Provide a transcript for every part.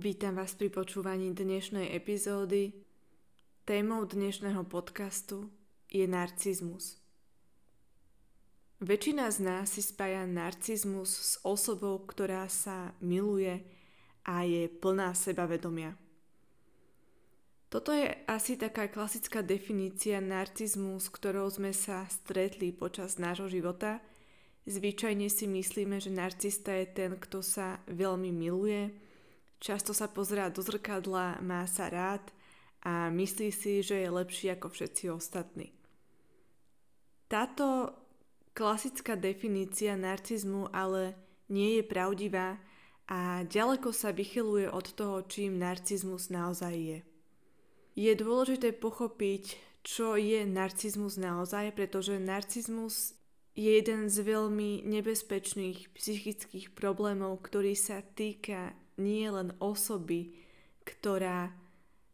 Vítam vás pri počúvaní dnešnej epizódy. Témou dnešného podcastu je narcizmus. Väčšina z nás si spája narcizmus s osobou, ktorá sa miluje a je plná sebavedomia. Toto je asi taká klasická definícia narcizmu, s ktorou sme sa stretli počas nášho života. Zvyčajne si myslíme, že narcista je ten, kto sa veľmi miluje, Často sa pozerá do zrkadla, má sa rád a myslí si, že je lepší ako všetci ostatní. Táto klasická definícia narcizmu ale nie je pravdivá a ďaleko sa vychyluje od toho, čím narcizmus naozaj je. Je dôležité pochopiť, čo je narcizmus naozaj, pretože narcizmus je jeden z veľmi nebezpečných psychických problémov, ktorý sa týka nie len osoby, ktorá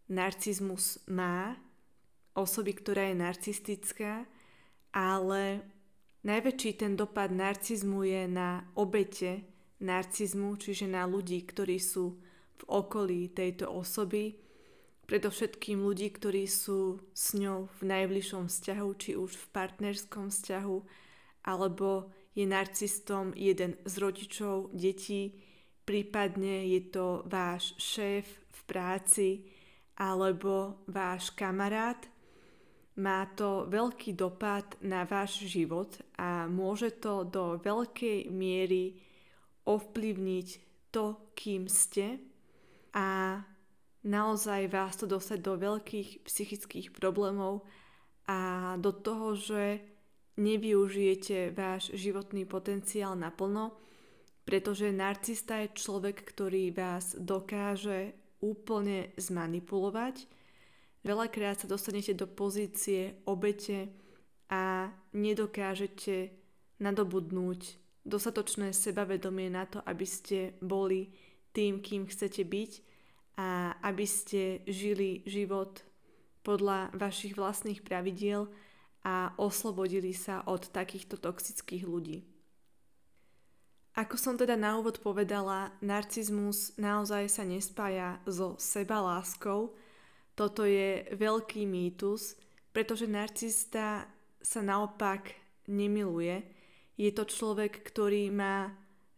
narcizmus má, osoby, ktorá je narcistická, ale najväčší ten dopad narcizmu je na obete narcizmu, čiže na ľudí, ktorí sú v okolí tejto osoby, predovšetkým ľudí, ktorí sú s ňou v najbližšom vzťahu, či už v partnerskom vzťahu, alebo je narcistom jeden z rodičov detí, prípadne je to váš šéf v práci alebo váš kamarát. Má to veľký dopad na váš život a môže to do veľkej miery ovplyvniť to, kým ste a naozaj vás to dostať do veľkých psychických problémov a do toho, že nevyužijete váš životný potenciál naplno pretože narcista je človek, ktorý vás dokáže úplne zmanipulovať. Veľakrát sa dostanete do pozície obete a nedokážete nadobudnúť dostatočné sebavedomie na to, aby ste boli tým, kým chcete byť a aby ste žili život podľa vašich vlastných pravidiel a oslobodili sa od takýchto toxických ľudí. Ako som teda na úvod povedala, narcizmus naozaj sa nespája so sebaláskou. Toto je veľký mýtus, pretože narcista sa naopak nemiluje. Je to človek, ktorý má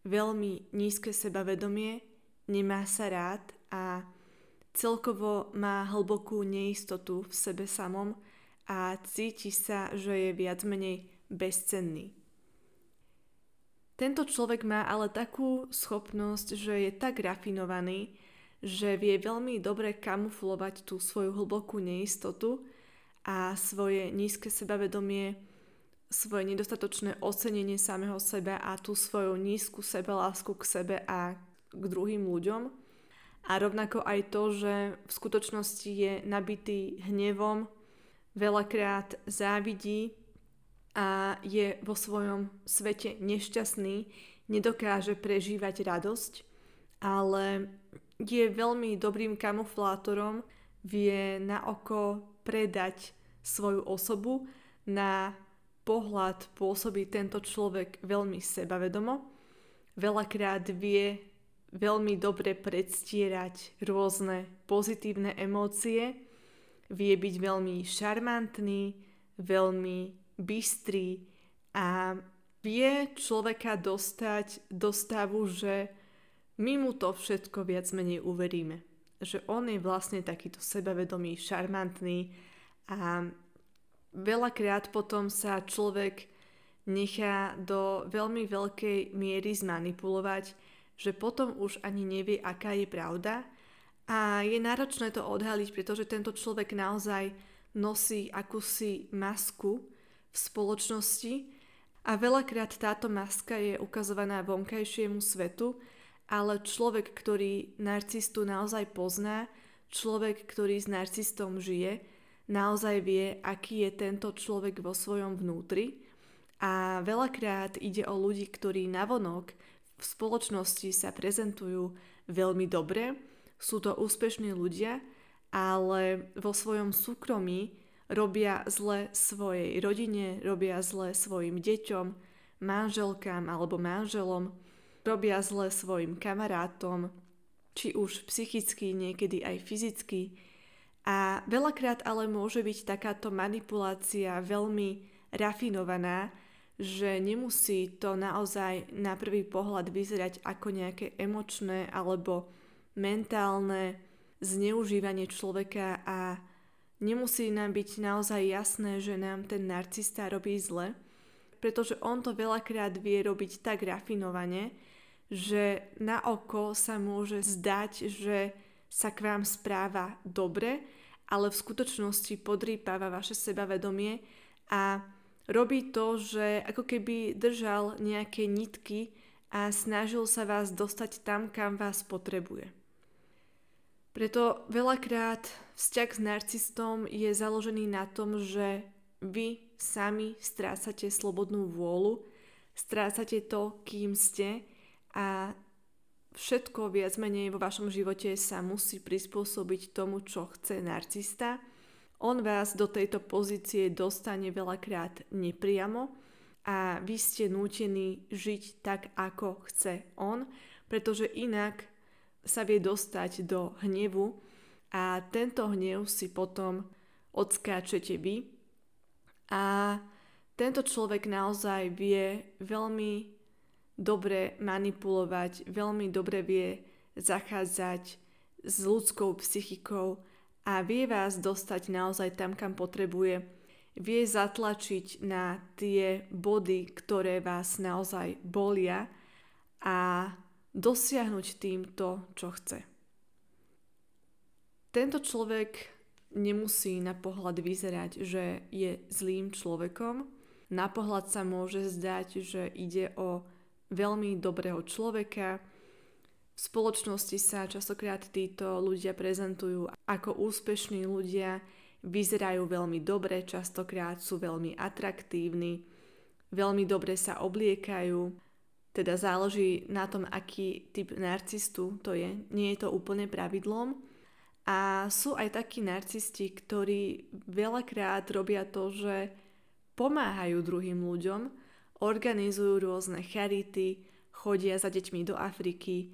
veľmi nízke sebavedomie, nemá sa rád a celkovo má hlbokú neistotu v sebe samom a cíti sa, že je viac menej bezcenný. Tento človek má ale takú schopnosť, že je tak rafinovaný, že vie veľmi dobre kamuflovať tú svoju hlbokú neistotu a svoje nízke sebavedomie, svoje nedostatočné ocenenie samého seba a tú svoju nízku sebelásku k sebe a k druhým ľuďom. A rovnako aj to, že v skutočnosti je nabitý hnevom, veľakrát závidí a je vo svojom svete nešťastný, nedokáže prežívať radosť, ale je veľmi dobrým kamuflátorom, vie na oko predať svoju osobu, na pohľad pôsobí tento človek veľmi sebavedomo, veľakrát vie veľmi dobre predstierať rôzne pozitívne emócie, vie byť veľmi šarmantný, veľmi bystrý a vie človeka dostať do stavu, že my mu to všetko viac menej uveríme. Že on je vlastne takýto sebavedomý, šarmantný a veľakrát potom sa človek nechá do veľmi veľkej miery zmanipulovať, že potom už ani nevie, aká je pravda a je náročné to odhaliť, pretože tento človek naozaj nosí akúsi masku, spoločnosti A veľakrát táto maska je ukazovaná vonkajšiemu svetu, ale človek, ktorý narcistu naozaj pozná, človek, ktorý s narcistom žije, naozaj vie, aký je tento človek vo svojom vnútri. A veľakrát ide o ľudí, ktorí navonok v spoločnosti sa prezentujú veľmi dobre, sú to úspešní ľudia, ale vo svojom súkromí robia zle svojej rodine, robia zle svojim deťom, manželkám alebo manželom, robia zle svojim kamarátom, či už psychicky, niekedy aj fyzicky. A veľakrát ale môže byť takáto manipulácia veľmi rafinovaná, že nemusí to naozaj na prvý pohľad vyzerať ako nejaké emočné alebo mentálne zneužívanie človeka a nemusí nám byť naozaj jasné, že nám ten narcista robí zle, pretože on to veľakrát vie robiť tak rafinovane, že na oko sa môže zdať, že sa k vám správa dobre, ale v skutočnosti podrýpava vaše sebavedomie a robí to, že ako keby držal nejaké nitky a snažil sa vás dostať tam, kam vás potrebuje. Preto veľakrát vzťah s narcistom je založený na tom, že vy sami strácate slobodnú vôľu, strácate to, kým ste a všetko viac menej vo vašom živote sa musí prispôsobiť tomu, čo chce narcista. On vás do tejto pozície dostane veľakrát nepriamo a vy ste nútení žiť tak, ako chce on, pretože inak sa vie dostať do hnevu a tento hnev si potom odskáčete vy. A tento človek naozaj vie veľmi dobre manipulovať, veľmi dobre vie zachádzať s ľudskou psychikou a vie vás dostať naozaj tam, kam potrebuje. Vie zatlačiť na tie body, ktoré vás naozaj bolia a dosiahnuť tým to, čo chce. Tento človek nemusí na pohľad vyzerať, že je zlým človekom. Na pohľad sa môže zdať, že ide o veľmi dobrého človeka. V spoločnosti sa častokrát títo ľudia prezentujú ako úspešní ľudia, vyzerajú veľmi dobre, častokrát sú veľmi atraktívni, veľmi dobre sa obliekajú, teda záleží na tom, aký typ narcistu to je. Nie je to úplne pravidlom. A sú aj takí narcisti, ktorí veľakrát robia to, že pomáhajú druhým ľuďom, organizujú rôzne charity, chodia za deťmi do Afriky,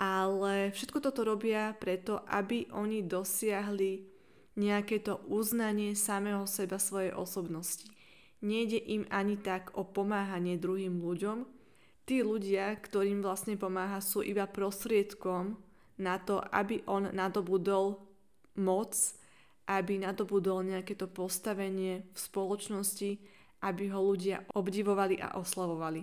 ale všetko toto robia preto, aby oni dosiahli nejaké to uznanie samého seba svojej osobnosti. Nejde im ani tak o pomáhanie druhým ľuďom, tí ľudia, ktorým vlastne pomáha, sú iba prostriedkom na to, aby on nadobudol moc, aby nadobudol nejaké to postavenie v spoločnosti, aby ho ľudia obdivovali a oslavovali.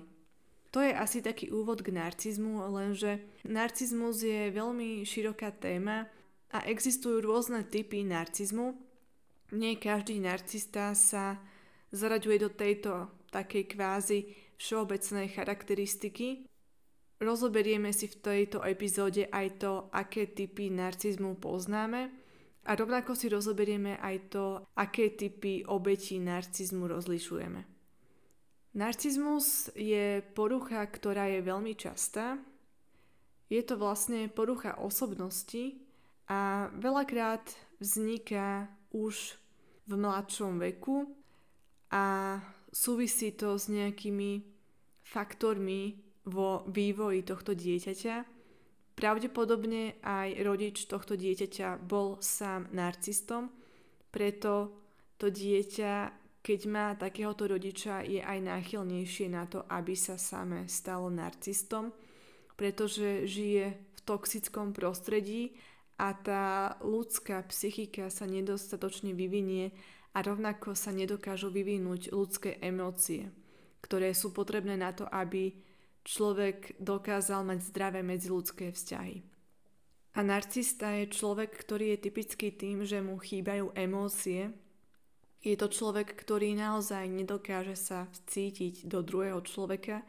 To je asi taký úvod k narcizmu, lenže narcizmus je veľmi široká téma a existujú rôzne typy narcizmu. Nie každý narcista sa zaraďuje do tejto takej kvázi všeobecné charakteristiky. Rozoberieme si v tejto epizóde aj to, aké typy narcizmu poznáme a rovnako si rozoberieme aj to, aké typy obetí narcizmu rozlišujeme. Narcizmus je porucha, ktorá je veľmi častá. Je to vlastne porucha osobnosti a veľakrát vzniká už v mladšom veku a súvisí to s nejakými faktormi vo vývoji tohto dieťaťa. Pravdepodobne aj rodič tohto dieťaťa bol sám narcistom, preto to dieťa, keď má takéhoto rodiča, je aj náchylnejšie na to, aby sa samé stalo narcistom, pretože žije v toxickom prostredí a tá ľudská psychika sa nedostatočne vyvinie a rovnako sa nedokážu vyvinúť ľudské emócie, ktoré sú potrebné na to, aby človek dokázal mať zdravé medziludské vzťahy. A narcista je človek, ktorý je typický tým, že mu chýbajú emócie. Je to človek, ktorý naozaj nedokáže sa vcítiť do druhého človeka,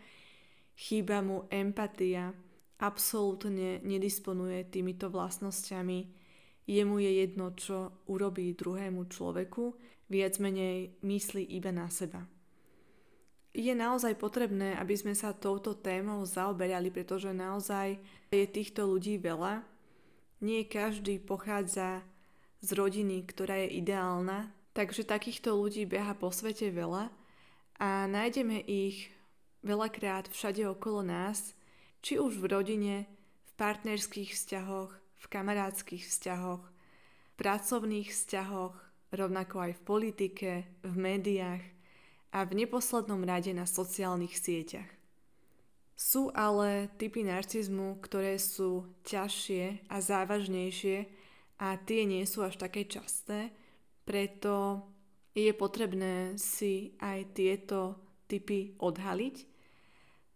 chýba mu empatia, absolútne nedisponuje týmito vlastnosťami, jemu je jedno, čo urobí druhému človeku, viac menej myslí iba na seba. Je naozaj potrebné, aby sme sa touto témou zaoberali, pretože naozaj je týchto ľudí veľa. Nie každý pochádza z rodiny, ktorá je ideálna, Takže takýchto ľudí beha po svete veľa a nájdeme ich veľakrát všade okolo nás, či už v rodine, v partnerských vzťahoch, v kamarádskych vzťahoch, v pracovných vzťahoch, rovnako aj v politike, v médiách a v neposlednom rade na sociálnych sieťach. Sú ale typy narcizmu, ktoré sú ťažšie a závažnejšie a tie nie sú až také časté, preto je potrebné si aj tieto typy odhaliť.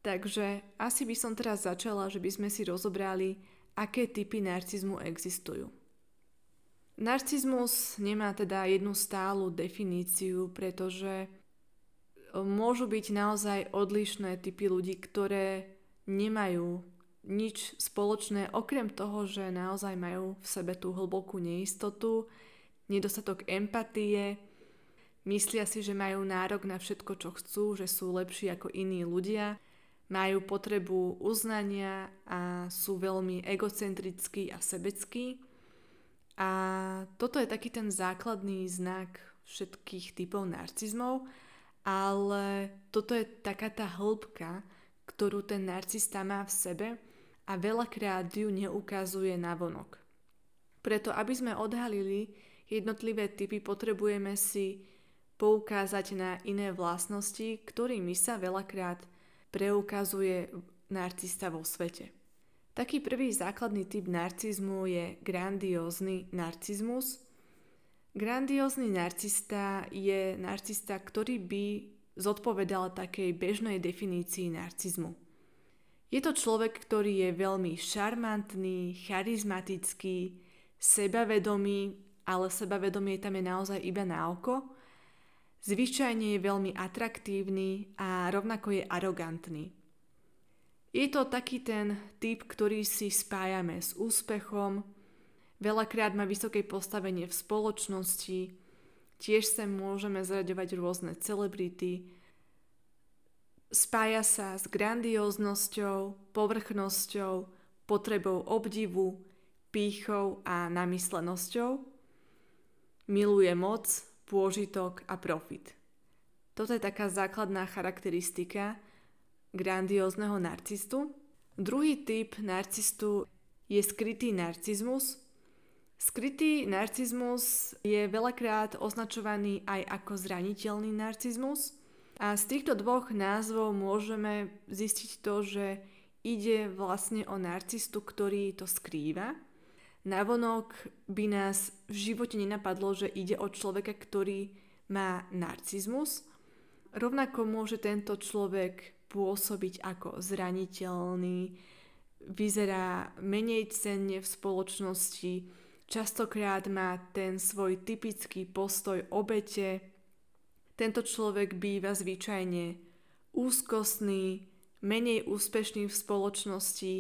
Takže asi by som teraz začala, že by sme si rozobrali, aké typy narcizmu existujú. Narcizmus nemá teda jednu stálu definíciu, pretože môžu byť naozaj odlišné typy ľudí, ktoré nemajú nič spoločné, okrem toho, že naozaj majú v sebe tú hlbokú neistotu, nedostatok empatie, myslia si, že majú nárok na všetko, čo chcú, že sú lepší ako iní ľudia, majú potrebu uznania a sú veľmi egocentrickí a sebeckí. A toto je taký ten základný znak všetkých typov narcizmov, ale toto je taká tá hĺbka, ktorú ten narcista má v sebe a veľakrát ju neukazuje na vonok. Preto, aby sme odhalili jednotlivé typy potrebujeme si poukázať na iné vlastnosti, ktorými sa veľakrát preukazuje narcista vo svete. Taký prvý základný typ narcizmu je grandiózny narcizmus. Grandiózny narcista je narcista, ktorý by zodpovedal takej bežnej definícii narcizmu. Je to človek, ktorý je veľmi šarmantný, charizmatický, sebavedomý, ale sebavedomie tam je naozaj iba na oko. Zvyčajne je veľmi atraktívny a rovnako je arogantný. Je to taký ten typ, ktorý si spájame s úspechom, veľakrát má vysoké postavenie v spoločnosti, tiež sa môžeme zraďovať rôzne celebrity, spája sa s grandióznosťou, povrchnosťou, potrebou obdivu, pýchou a namyslenosťou. Miluje moc, pôžitok a profit. Toto je taká základná charakteristika grandiózneho narcistu. Druhý typ narcistu je skrytý narcizmus. Skrytý narcizmus je veľakrát označovaný aj ako zraniteľný narcizmus. A z týchto dvoch názvov môžeme zistiť to, že ide vlastne o narcistu, ktorý to skrýva, Navonok by nás v živote nenapadlo, že ide o človeka, ktorý má narcizmus. Rovnako môže tento človek pôsobiť ako zraniteľný, vyzerá menej cenne v spoločnosti, častokrát má ten svoj typický postoj obete. Tento človek býva zvyčajne úzkostný, menej úspešný v spoločnosti,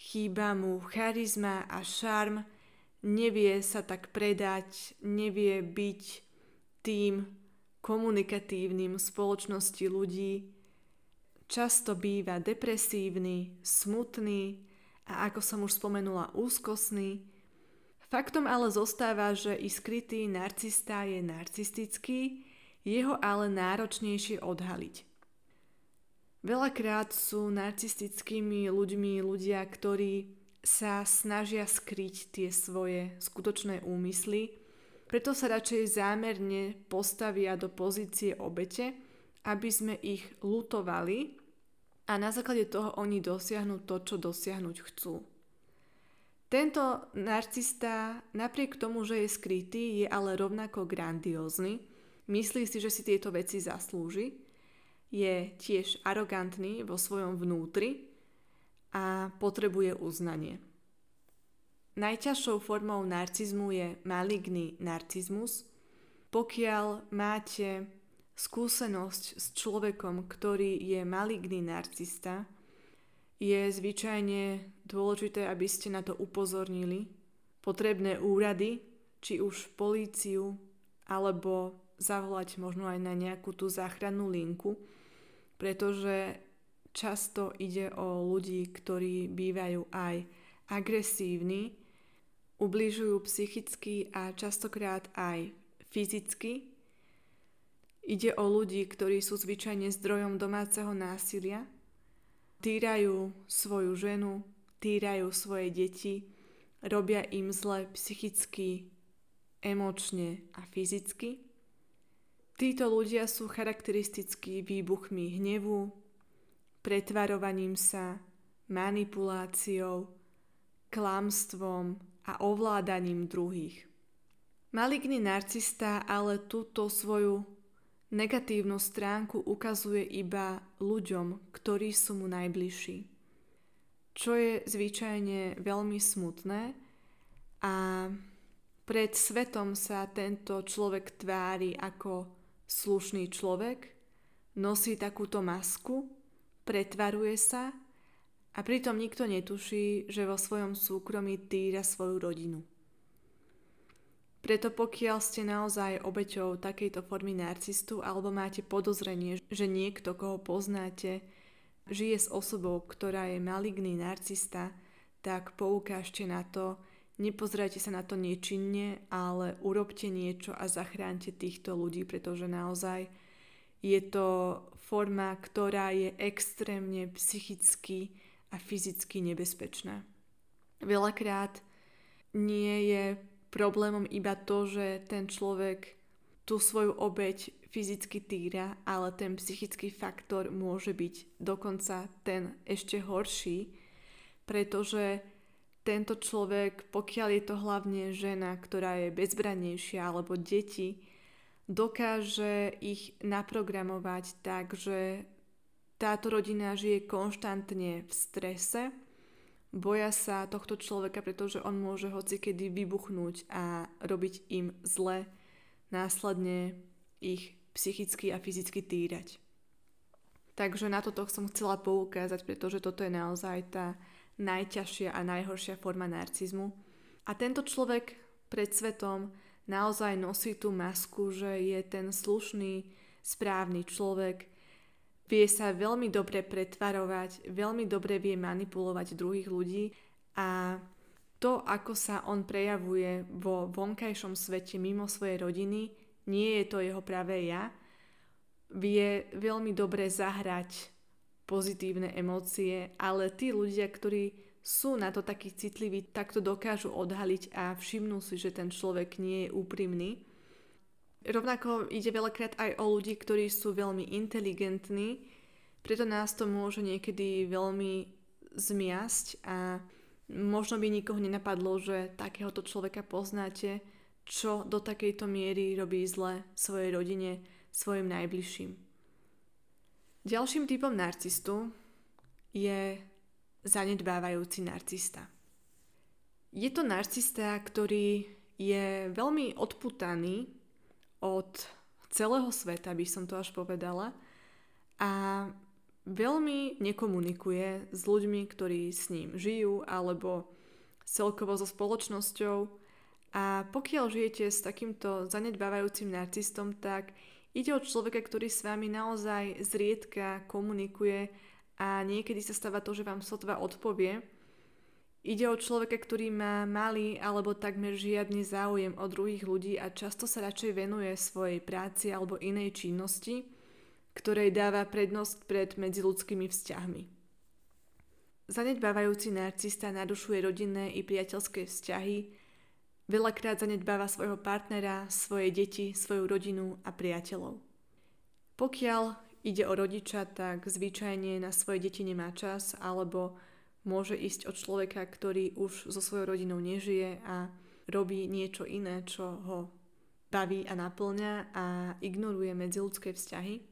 Chýba mu charizma a šarm, nevie sa tak predať, nevie byť tým komunikatívnym v spoločnosti ľudí, často býva depresívny, smutný a ako som už spomenula úzkostný. Faktom ale zostáva, že i skrytý narcista je narcistický, jeho ale náročnejšie odhaliť. Veľakrát sú narcistickými ľuďmi ľudia, ktorí sa snažia skryť tie svoje skutočné úmysly, preto sa radšej zámerne postavia do pozície obete, aby sme ich lutovali a na základe toho oni dosiahnu to, čo dosiahnuť chcú. Tento narcista, napriek tomu, že je skrytý, je ale rovnako grandiózny, myslí si, že si tieto veci zaslúži je tiež arogantný vo svojom vnútri a potrebuje uznanie. Najťažšou formou narcizmu je maligný narcizmus. pokiaľ máte skúsenosť s človekom, ktorý je maligný narcista, je zvyčajne dôležité, aby ste na to upozornili. Potrebné úrady, či už políciu, alebo zavolať možno aj na nejakú tú záchrannú linku, pretože často ide o ľudí, ktorí bývajú aj agresívni, ubližujú psychicky a častokrát aj fyzicky. Ide o ľudí, ktorí sú zvyčajne zdrojom domáceho násilia, týrajú svoju ženu, týrajú svoje deti, robia im zle psychicky, emočne a fyzicky. Títo ľudia sú charakteristickí výbuchmi hnevu, pretvarovaním sa, manipuláciou, klamstvom a ovládaním druhých. Maligný narcista ale túto svoju negatívnu stránku ukazuje iba ľuďom, ktorí sú mu najbližší. Čo je zvyčajne veľmi smutné a pred svetom sa tento človek tvári ako slušný človek, nosí takúto masku, pretvaruje sa a pritom nikto netuší, že vo svojom súkromí týra svoju rodinu. Preto pokiaľ ste naozaj obeťou takejto formy narcistu alebo máte podozrenie, že niekto, koho poznáte, žije s osobou, ktorá je maligný narcista, tak poukážte na to, Nepozerajte sa na to nečinne, ale urobte niečo a zachránte týchto ľudí, pretože naozaj je to forma, ktorá je extrémne psychicky a fyzicky nebezpečná. Veľakrát nie je problémom iba to, že ten človek tú svoju obeď fyzicky týra, ale ten psychický faktor môže byť dokonca ten ešte horší, pretože tento človek, pokiaľ je to hlavne žena, ktorá je bezbrannejšia alebo deti, dokáže ich naprogramovať tak, že táto rodina žije konštantne v strese, boja sa tohto človeka, pretože on môže hocikedy vybuchnúť a robiť im zle, následne ich psychicky a fyzicky týrať. Takže na toto som chcela poukázať, pretože toto je naozaj tá najťažšia a najhoršia forma narcizmu. A tento človek pred svetom naozaj nosí tú masku, že je ten slušný, správny človek, vie sa veľmi dobre pretvarovať, veľmi dobre vie manipulovať druhých ľudí a to, ako sa on prejavuje vo vonkajšom svete mimo svojej rodiny, nie je to jeho pravé ja, vie veľmi dobre zahrať pozitívne emócie, ale tí ľudia, ktorí sú na to takí citliví, tak to dokážu odhaliť a všimnú si, že ten človek nie je úprimný. Rovnako ide veľakrát aj o ľudí, ktorí sú veľmi inteligentní, preto nás to môže niekedy veľmi zmiasť a možno by nikoho nenapadlo, že takéhoto človeka poznáte, čo do takejto miery robí zle svojej rodine, svojim najbližším. Ďalším typom narcistu je zanedbávajúci narcista. Je to narcista, ktorý je veľmi odputaný od celého sveta, by som to až povedala, a veľmi nekomunikuje s ľuďmi, ktorí s ním žijú alebo celkovo so spoločnosťou. A pokiaľ žijete s takýmto zanedbávajúcim narcistom, tak Ide o človeka, ktorý s vami naozaj zriedka komunikuje a niekedy sa stáva to, že vám sotva odpovie. Ide o človeka, ktorý má malý alebo takmer žiadny záujem o druhých ľudí a často sa radšej venuje svojej práci alebo inej činnosti, ktorej dáva prednosť pred medziludskými vzťahmi. Zanedbávajúci narcista narušuje rodinné i priateľské vzťahy, Veľakrát zanedbáva svojho partnera, svoje deti, svoju rodinu a priateľov. Pokiaľ ide o rodiča, tak zvyčajne na svoje deti nemá čas alebo môže ísť od človeka, ktorý už so svojou rodinou nežije a robí niečo iné, čo ho baví a naplňa a ignoruje medziludské vzťahy.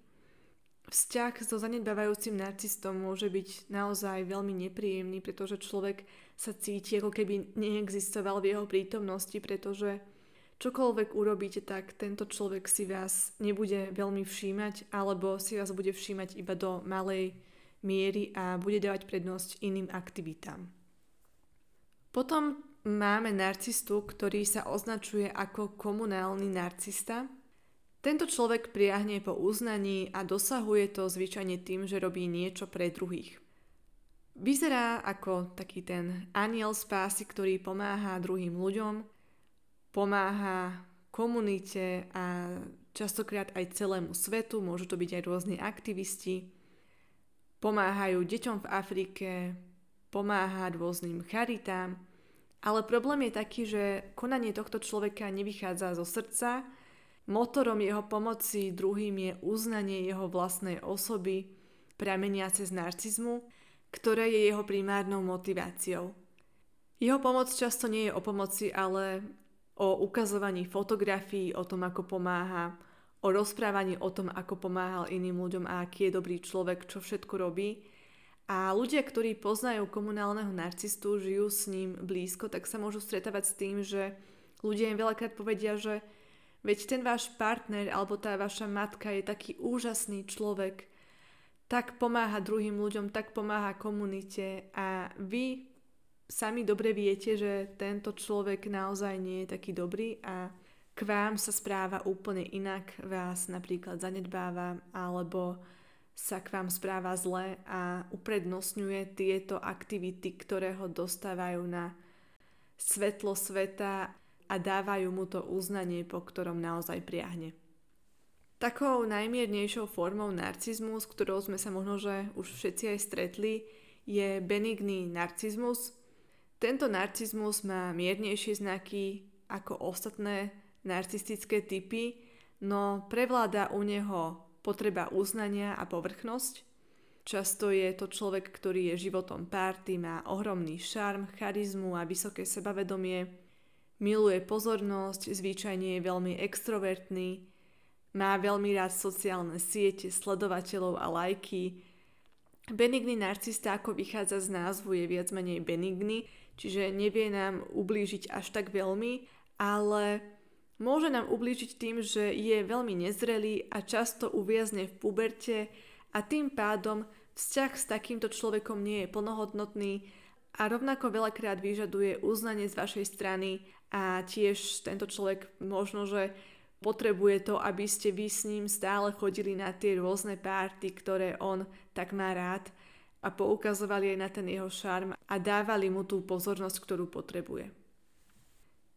Vzťah so zanedbávajúcim narcistom môže byť naozaj veľmi nepríjemný, pretože človek sa cíti, ako keby neexistoval v jeho prítomnosti, pretože čokoľvek urobíte, tak tento človek si vás nebude veľmi všímať alebo si vás bude všímať iba do malej miery a bude dávať prednosť iným aktivitám. Potom máme narcistu, ktorý sa označuje ako komunálny narcista. Tento človek priahne po uznaní a dosahuje to zvyčajne tým, že robí niečo pre druhých. Vyzerá ako taký ten aniel spásy, ktorý pomáha druhým ľuďom, pomáha komunite a častokrát aj celému svetu, môžu to byť aj rôzni aktivisti, pomáhajú deťom v Afrike, pomáha rôznym charitám, ale problém je taký, že konanie tohto človeka nevychádza zo srdca, motorom jeho pomoci druhým je uznanie jeho vlastnej osoby, prameniace z narcizmu, ktoré je jeho primárnou motiváciou. Jeho pomoc často nie je o pomoci, ale o ukazovaní fotografií, o tom, ako pomáha, o rozprávaní o tom, ako pomáhal iným ľuďom a aký je dobrý človek, čo všetko robí. A ľudia, ktorí poznajú komunálneho narcistu, žijú s ním blízko, tak sa môžu stretávať s tým, že ľudia im veľakrát povedia, že veď ten váš partner alebo tá vaša matka je taký úžasný človek, tak pomáha druhým ľuďom, tak pomáha komunite a vy sami dobre viete, že tento človek naozaj nie je taký dobrý a k vám sa správa úplne inak, vás napríklad zanedbáva alebo sa k vám správa zle a uprednostňuje tieto aktivity, ktoré ho dostávajú na svetlo sveta a dávajú mu to uznanie, po ktorom naozaj priahne. Takou najmiernejšou formou narcizmu, s ktorou sme sa možno, že už všetci aj stretli, je benigný narcizmus, tento narcizmus má miernejšie znaky ako ostatné narcistické typy, no prevláda u neho potreba uznania a povrchnosť. Často je to človek, ktorý je životom párty, má ohromný šarm, charizmu a vysoké sebavedomie, miluje pozornosť, zvyčajne je veľmi extrovertný, má veľmi rád sociálne siete, sledovateľov a lajky. Benigný narcista, ako vychádza z názvu, je viac menej benigný, čiže nevie nám ublížiť až tak veľmi, ale môže nám ublížiť tým, že je veľmi nezrelý a často uviazne v puberte a tým pádom vzťah s takýmto človekom nie je plnohodnotný a rovnako veľakrát vyžaduje uznanie z vašej strany a tiež tento človek možno, že potrebuje to, aby ste vy s ním stále chodili na tie rôzne párty, ktoré on tak má rád a poukazovali aj na ten jeho šarm a dávali mu tú pozornosť, ktorú potrebuje.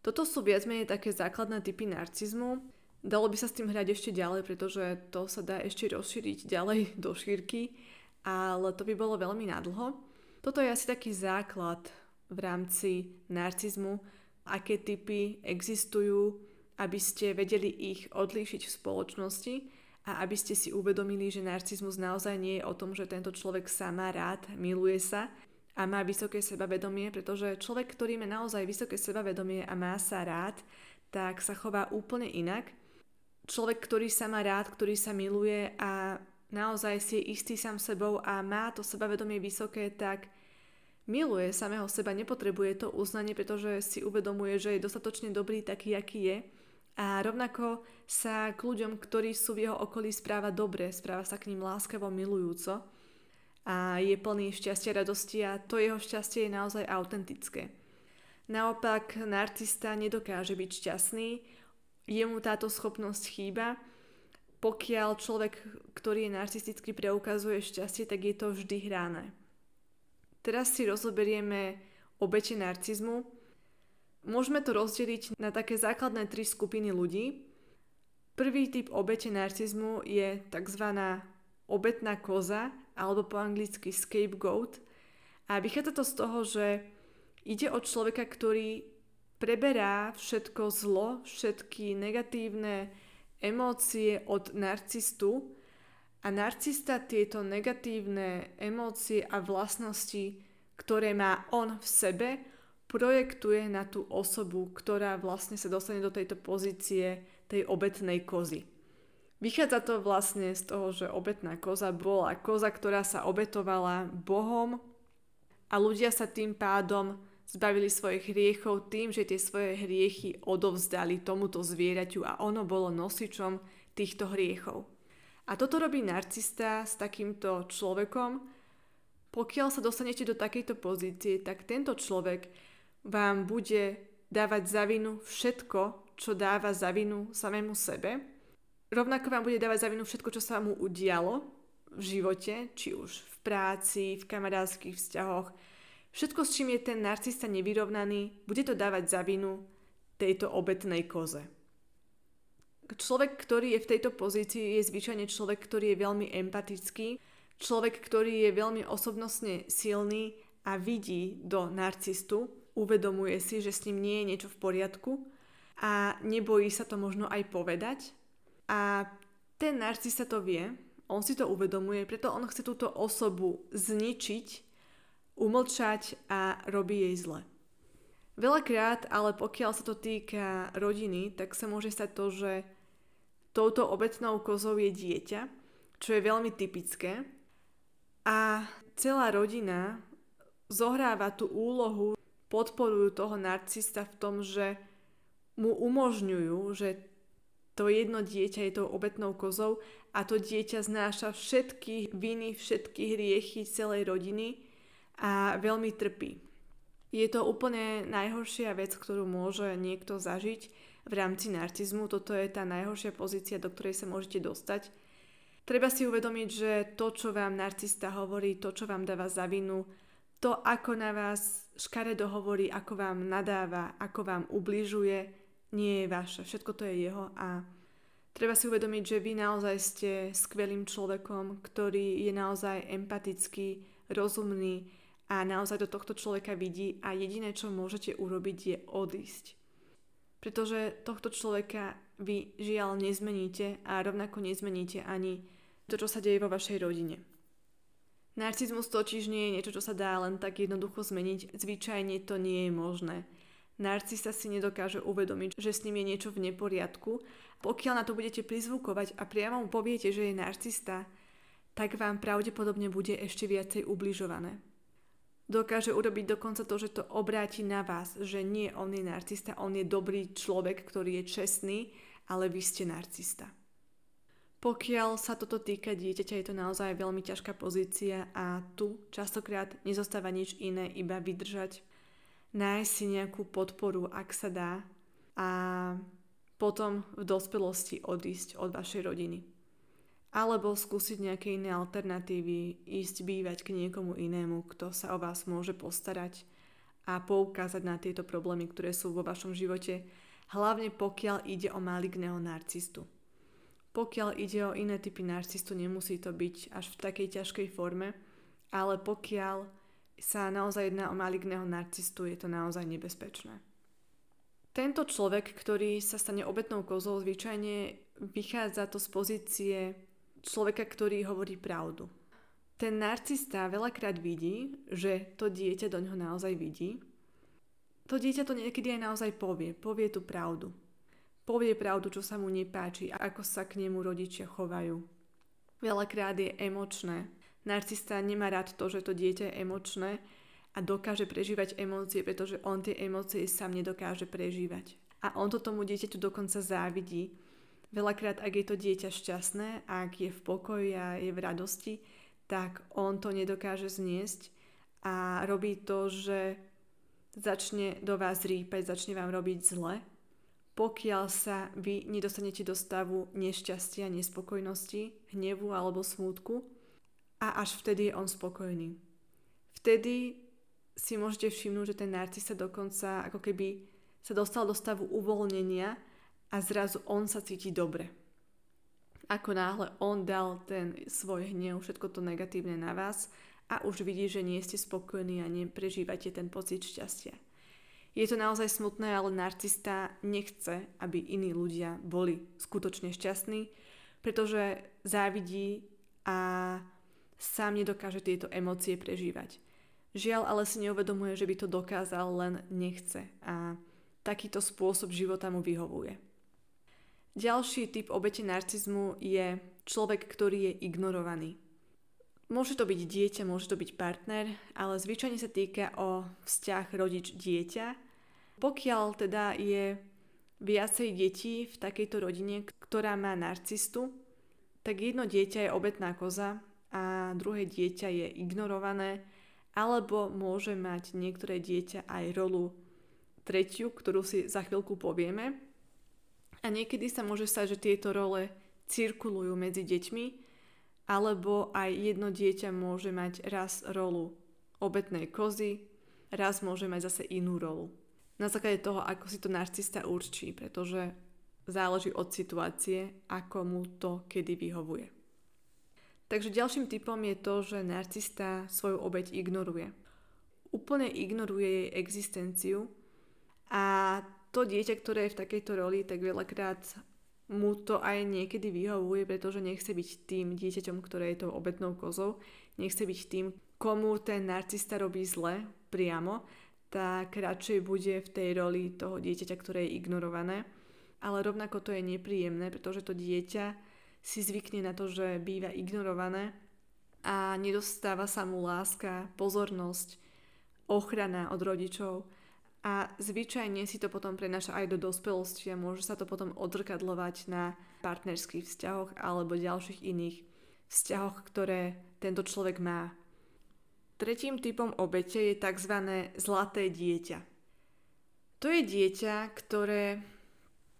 Toto sú viac menej také základné typy narcizmu. Dalo by sa s tým hrať ešte ďalej, pretože to sa dá ešte rozšíriť ďalej do šírky, ale to by bolo veľmi nadlho. Toto je asi taký základ v rámci narcizmu, aké typy existujú, aby ste vedeli ich odlíšiť v spoločnosti a aby ste si uvedomili, že narcizmus naozaj nie je o tom, že tento človek sa má rád, miluje sa a má vysoké sebavedomie, pretože človek, ktorý má naozaj vysoké sebavedomie a má sa rád, tak sa chová úplne inak. Človek, ktorý sa má rád, ktorý sa miluje a naozaj si je istý sám sebou a má to sebavedomie vysoké, tak miluje samého seba, nepotrebuje to uznanie, pretože si uvedomuje, že je dostatočne dobrý taký, aký je a rovnako sa k ľuďom, ktorí sú v jeho okolí, správa dobre, správa sa k ním láskavo, milujúco a je plný šťastia, radosti a to jeho šťastie je naozaj autentické. Naopak, narcista nedokáže byť šťastný, jemu táto schopnosť chýba. Pokiaľ človek, ktorý je narcisticky preukazuje šťastie, tak je to vždy hrané. Teraz si rozoberieme obete narcizmu, Môžeme to rozdeliť na také základné tri skupiny ľudí. Prvý typ obete narcizmu je tzv. obetná koza, alebo po anglicky scapegoat. A vychádza to z toho, že ide o človeka, ktorý preberá všetko zlo, všetky negatívne emócie od narcistu a narcista tieto negatívne emócie a vlastnosti, ktoré má on v sebe, projektuje na tú osobu, ktorá vlastne sa dostane do tejto pozície tej obetnej kozy. Vychádza to vlastne z toho, že obetná koza bola koza, ktorá sa obetovala Bohom a ľudia sa tým pádom zbavili svojich hriechov tým, že tie svoje hriechy odovzdali tomuto zvieraťu a ono bolo nosičom týchto hriechov. A toto robí narcista s takýmto človekom. Pokiaľ sa dostanete do takejto pozície, tak tento človek vám bude dávať za vinu všetko, čo dáva za vinu samému sebe. Rovnako vám bude dávať za vinu všetko, čo sa mu udialo v živote, či už v práci, v kamarádskych vzťahoch. Všetko, s čím je ten narcista nevyrovnaný, bude to dávať za vinu tejto obetnej koze. Človek, ktorý je v tejto pozícii, je zvyčajne človek, ktorý je veľmi empatický, človek, ktorý je veľmi osobnostne silný a vidí do narcistu, uvedomuje si, že s ním nie je niečo v poriadku a nebojí sa to možno aj povedať. A ten narcista to vie, on si to uvedomuje, preto on chce túto osobu zničiť, umlčať a robí jej zle. Veľakrát, ale pokiaľ sa to týka rodiny, tak sa môže stať to, že touto obetnou kozou je dieťa, čo je veľmi typické. A celá rodina zohráva tú úlohu, podporujú toho narcista v tom, že mu umožňujú, že to jedno dieťa je tou obetnou kozou a to dieťa znáša všetky viny, všetky hriechy celej rodiny a veľmi trpí. Je to úplne najhoršia vec, ktorú môže niekto zažiť v rámci narcizmu. Toto je tá najhoršia pozícia, do ktorej sa môžete dostať. Treba si uvedomiť, že to, čo vám narcista hovorí, to, čo vám dáva za vinu, to, ako na vás škaredo hovorí, ako vám nadáva, ako vám ubližuje, nie je vaše. Všetko to je jeho a treba si uvedomiť, že vy naozaj ste skvelým človekom, ktorý je naozaj empatický, rozumný a naozaj do tohto človeka vidí a jediné, čo môžete urobiť, je odísť. Pretože tohto človeka vy žiaľ nezmeníte a rovnako nezmeníte ani to, čo sa deje vo vašej rodine. Narcizmus totiž nie je niečo, čo sa dá len tak jednoducho zmeniť. Zvyčajne to nie je možné narcista si nedokáže uvedomiť, že s ním je niečo v neporiadku. Pokiaľ na to budete prizvukovať a priamo mu poviete, že je narcista, tak vám pravdepodobne bude ešte viacej ubližované. Dokáže urobiť dokonca to, že to obráti na vás, že nie on je narcista, on je dobrý človek, ktorý je čestný, ale vy ste narcista. Pokiaľ sa toto týka dieťaťa, je to naozaj veľmi ťažká pozícia a tu častokrát nezostáva nič iné, iba vydržať, nájsť si nejakú podporu, ak sa dá a potom v dospelosti odísť od vašej rodiny. Alebo skúsiť nejaké iné alternatívy, ísť bývať k niekomu inému, kto sa o vás môže postarať a poukázať na tieto problémy, ktoré sú vo vašom živote, hlavne pokiaľ ide o maligného narcistu. Pokiaľ ide o iné typy narcistu, nemusí to byť až v takej ťažkej forme, ale pokiaľ sa naozaj jedná o maligného narcistu, je to naozaj nebezpečné. Tento človek, ktorý sa stane obetnou kozou, zvyčajne vychádza to z pozície človeka, ktorý hovorí pravdu. Ten narcista veľakrát vidí, že to dieťa do ňoho naozaj vidí. To dieťa to niekedy aj naozaj povie, povie tú pravdu. Povie pravdu, čo sa mu nepáči, ako sa k nemu rodičia chovajú. Veľakrát je emočné, Narcista nemá rád to, že to dieťa je emočné a dokáže prežívať emócie, pretože on tie emócie sám nedokáže prežívať. A on to tomu dieťaťu dokonca závidí. Veľakrát, ak je to dieťa šťastné, ak je v pokoji a je v radosti, tak on to nedokáže zniesť a robí to, že začne do vás rýpať, začne vám robiť zle, pokiaľ sa vy nedostanete do stavu nešťastia, nespokojnosti, hnevu alebo smútku, a až vtedy je on spokojný. Vtedy si môžete všimnúť, že ten narcista dokonca ako keby sa dostal do stavu uvoľnenia a zrazu on sa cíti dobre. Ako náhle on dal ten svoj hnev, všetko to negatívne na vás a už vidí, že nie ste spokojní a neprežívate ten pocit šťastia. Je to naozaj smutné, ale narcista nechce, aby iní ľudia boli skutočne šťastní, pretože závidí a sám nedokáže tieto emócie prežívať. Žiaľ, ale si neuvedomuje, že by to dokázal, len nechce a takýto spôsob života mu vyhovuje. Ďalší typ obete narcizmu je človek, ktorý je ignorovaný. Môže to byť dieťa, môže to byť partner, ale zvyčajne sa týka o vzťah rodič-dieťa. Pokiaľ teda je viacej detí v takejto rodine, ktorá má narcistu, tak jedno dieťa je obetná koza a druhé dieťa je ignorované, alebo môže mať niektoré dieťa aj rolu tretiu, ktorú si za chvíľku povieme. A niekedy sa môže stať, že tieto role cirkulujú medzi deťmi, alebo aj jedno dieťa môže mať raz rolu obetnej kozy, raz môže mať zase inú rolu. Na základe toho, ako si to narcista určí, pretože záleží od situácie, ako mu to kedy vyhovuje. Takže ďalším typom je to, že narcista svoju obeď ignoruje. Úplne ignoruje jej existenciu a to dieťa, ktoré je v takejto roli, tak veľakrát mu to aj niekedy vyhovuje, pretože nechce byť tým dieťaťom, ktoré je tou obetnou kozou, nechce byť tým, komu ten narcista robí zle priamo, tak radšej bude v tej roli toho dieťaťa, ktoré je ignorované. Ale rovnako to je nepríjemné, pretože to dieťa si zvykne na to, že býva ignorované a nedostáva sa mu láska, pozornosť, ochrana od rodičov a zvyčajne si to potom prenáša aj do dospelosti a môže sa to potom odrkadlovať na partnerských vzťahoch alebo ďalších iných vzťahoch, ktoré tento človek má. Tretím typom obete je tzv. zlaté dieťa. To je dieťa, ktoré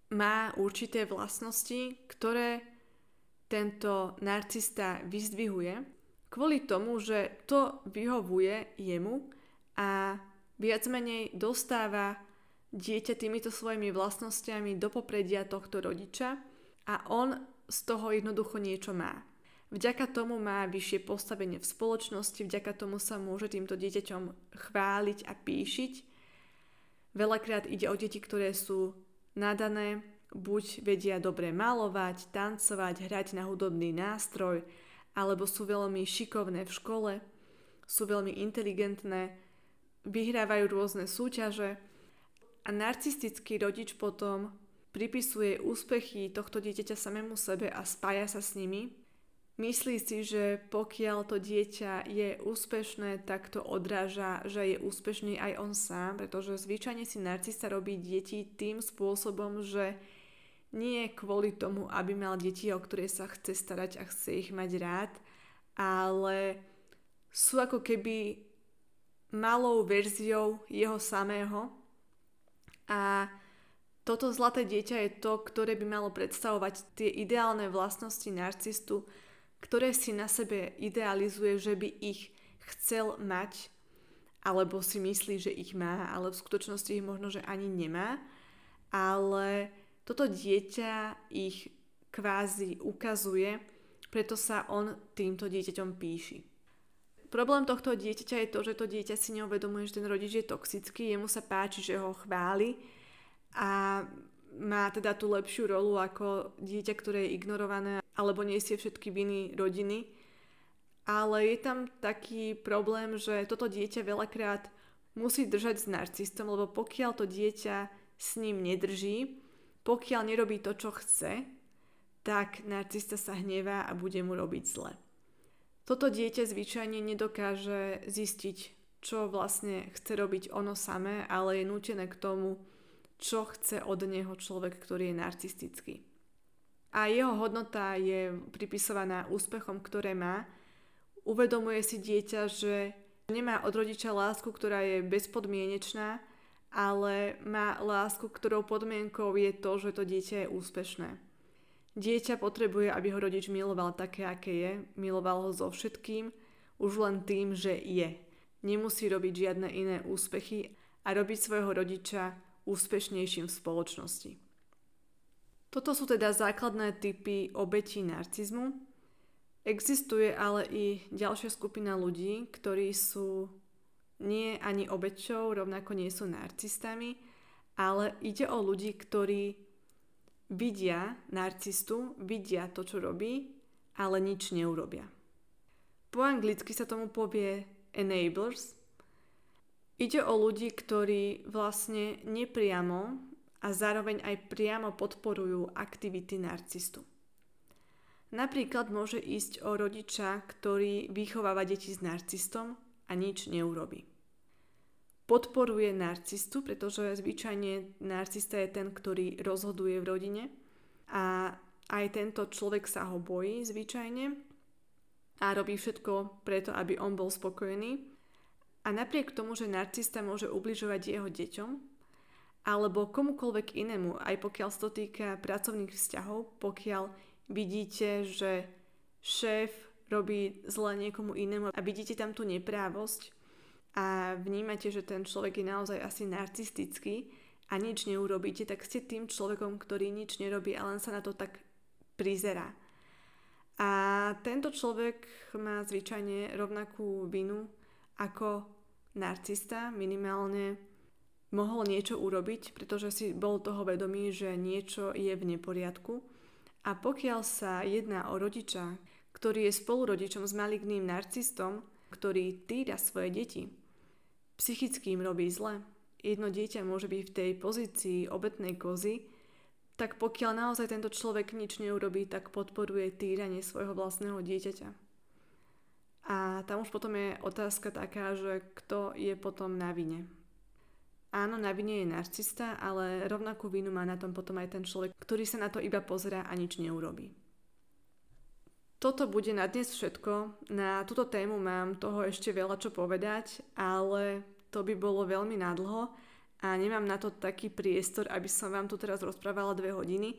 má určité vlastnosti, ktoré tento narcista vyzdvihuje kvôli tomu, že to vyhovuje jemu a viac menej dostáva dieťa týmito svojimi vlastnosťami do popredia tohto rodiča a on z toho jednoducho niečo má. Vďaka tomu má vyššie postavenie v spoločnosti, vďaka tomu sa môže týmto dieťaťom chváliť a píšiť. Veľakrát ide o deti, ktoré sú nadané, buď vedia dobre malovať, tancovať, hrať na hudobný nástroj, alebo sú veľmi šikovné v škole, sú veľmi inteligentné, vyhrávajú rôzne súťaže a narcistický rodič potom pripisuje úspechy tohto dieťaťa samému sebe a spája sa s nimi. Myslí si, že pokiaľ to dieťa je úspešné, tak to odráža, že je úspešný aj on sám, pretože zvyčajne si narcista robí deti tým spôsobom, že nie kvôli tomu, aby mal deti, o ktoré sa chce starať a chce ich mať rád, ale sú ako keby malou verziou jeho samého a toto zlaté dieťa je to, ktoré by malo predstavovať tie ideálne vlastnosti narcistu, ktoré si na sebe idealizuje, že by ich chcel mať, alebo si myslí, že ich má, ale v skutočnosti ich možno, že ani nemá. Ale toto dieťa ich kvázi ukazuje, preto sa on týmto dieťaťom píši. Problém tohto dieťaťa je to, že to dieťa si neuvedomuje, že ten rodič je toxický, jemu sa páči, že ho chváli a má teda tú lepšiu rolu ako dieťa, ktoré je ignorované alebo nesie všetky viny rodiny. Ale je tam taký problém, že toto dieťa veľakrát musí držať s narcistom, lebo pokiaľ to dieťa s ním nedrží, pokiaľ nerobí to, čo chce, tak narcista sa hnevá a bude mu robiť zle. Toto dieťa zvyčajne nedokáže zistiť, čo vlastne chce robiť ono samé, ale je nútené k tomu, čo chce od neho človek, ktorý je narcistický. A jeho hodnota je pripisovaná úspechom, ktoré má. Uvedomuje si dieťa, že nemá od rodiča lásku, ktorá je bezpodmienečná, ale má lásku, ktorou podmienkou je to, že to dieťa je úspešné. Dieťa potrebuje, aby ho rodič miloval také, aké je, miloval ho so všetkým, už len tým, že je. Nemusí robiť žiadne iné úspechy a robiť svojho rodiča úspešnejším v spoločnosti. Toto sú teda základné typy obetí narcizmu. Existuje ale i ďalšia skupina ľudí, ktorí sú nie ani obeťou, rovnako nie sú narcistami, ale ide o ľudí, ktorí vidia narcistu, vidia to, čo robí, ale nič neurobia. Po anglicky sa tomu povie enablers. Ide o ľudí, ktorí vlastne nepriamo a zároveň aj priamo podporujú aktivity narcistu. Napríklad môže ísť o rodiča, ktorý vychováva deti s narcistom a nič neurobi. Podporuje narcistu, pretože zvyčajne narcista je ten, ktorý rozhoduje v rodine a aj tento človek sa ho bojí zvyčajne a robí všetko preto, aby on bol spokojný. A napriek tomu, že narcista môže ubližovať jeho deťom, alebo komukoľvek inému, aj pokiaľ sa to týka pracovných vzťahov, pokiaľ vidíte, že šéf robí zle niekomu inému a vidíte tam tú neprávosť a vnímate, že ten človek je naozaj asi narcistický a nič neurobíte, tak ste tým človekom, ktorý nič nerobí a len sa na to tak prizerá. A tento človek má zvyčajne rovnakú vinu ako narcista, minimálne mohol niečo urobiť, pretože si bol toho vedomý, že niečo je v neporiadku a pokiaľ sa jedná o rodiča, ktorý je spolurodičom s maligným narcistom, ktorý týra svoje deti, psychicky im robí zle, jedno dieťa môže byť v tej pozícii obetnej kozy, tak pokiaľ naozaj tento človek nič neurobí, tak podporuje týranie svojho vlastného dieťaťa. A tam už potom je otázka taká, že kto je potom na vine. Áno, na vine je narcista, ale rovnakú vinu má na tom potom aj ten človek, ktorý sa na to iba pozerá a nič neurobí. Toto bude na dnes všetko. Na túto tému mám toho ešte veľa čo povedať, ale to by bolo veľmi nadlho a nemám na to taký priestor, aby som vám tu teraz rozprávala dve hodiny,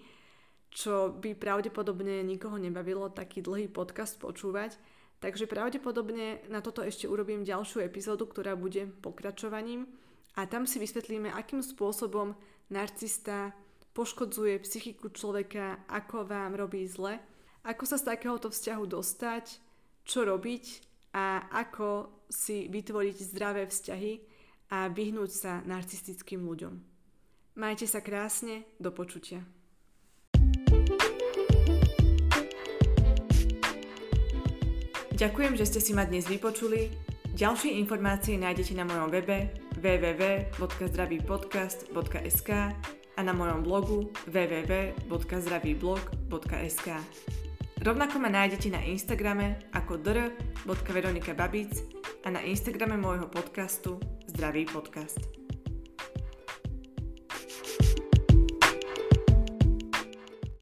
čo by pravdepodobne nikoho nebavilo taký dlhý podcast počúvať. Takže pravdepodobne na toto ešte urobím ďalšiu epizódu, ktorá bude pokračovaním a tam si vysvetlíme, akým spôsobom narcista poškodzuje psychiku človeka, ako vám robí zle, ako sa z takéhoto vzťahu dostať, čo robiť a ako si vytvoriť zdravé vzťahy a vyhnúť sa narcistickým ľuďom. Majte sa krásne, do počutia. Ďakujem, že ste si ma dnes vypočuli. Ďalšie informácie nájdete na mojom webe www.zdravýpodcast.sk a na mojom blogu www.zdravýblog.sk. Rovnako ma nájdete na Instagrame ako dr.veronikababic a na Instagrame môjho podcastu Zdravý podcast.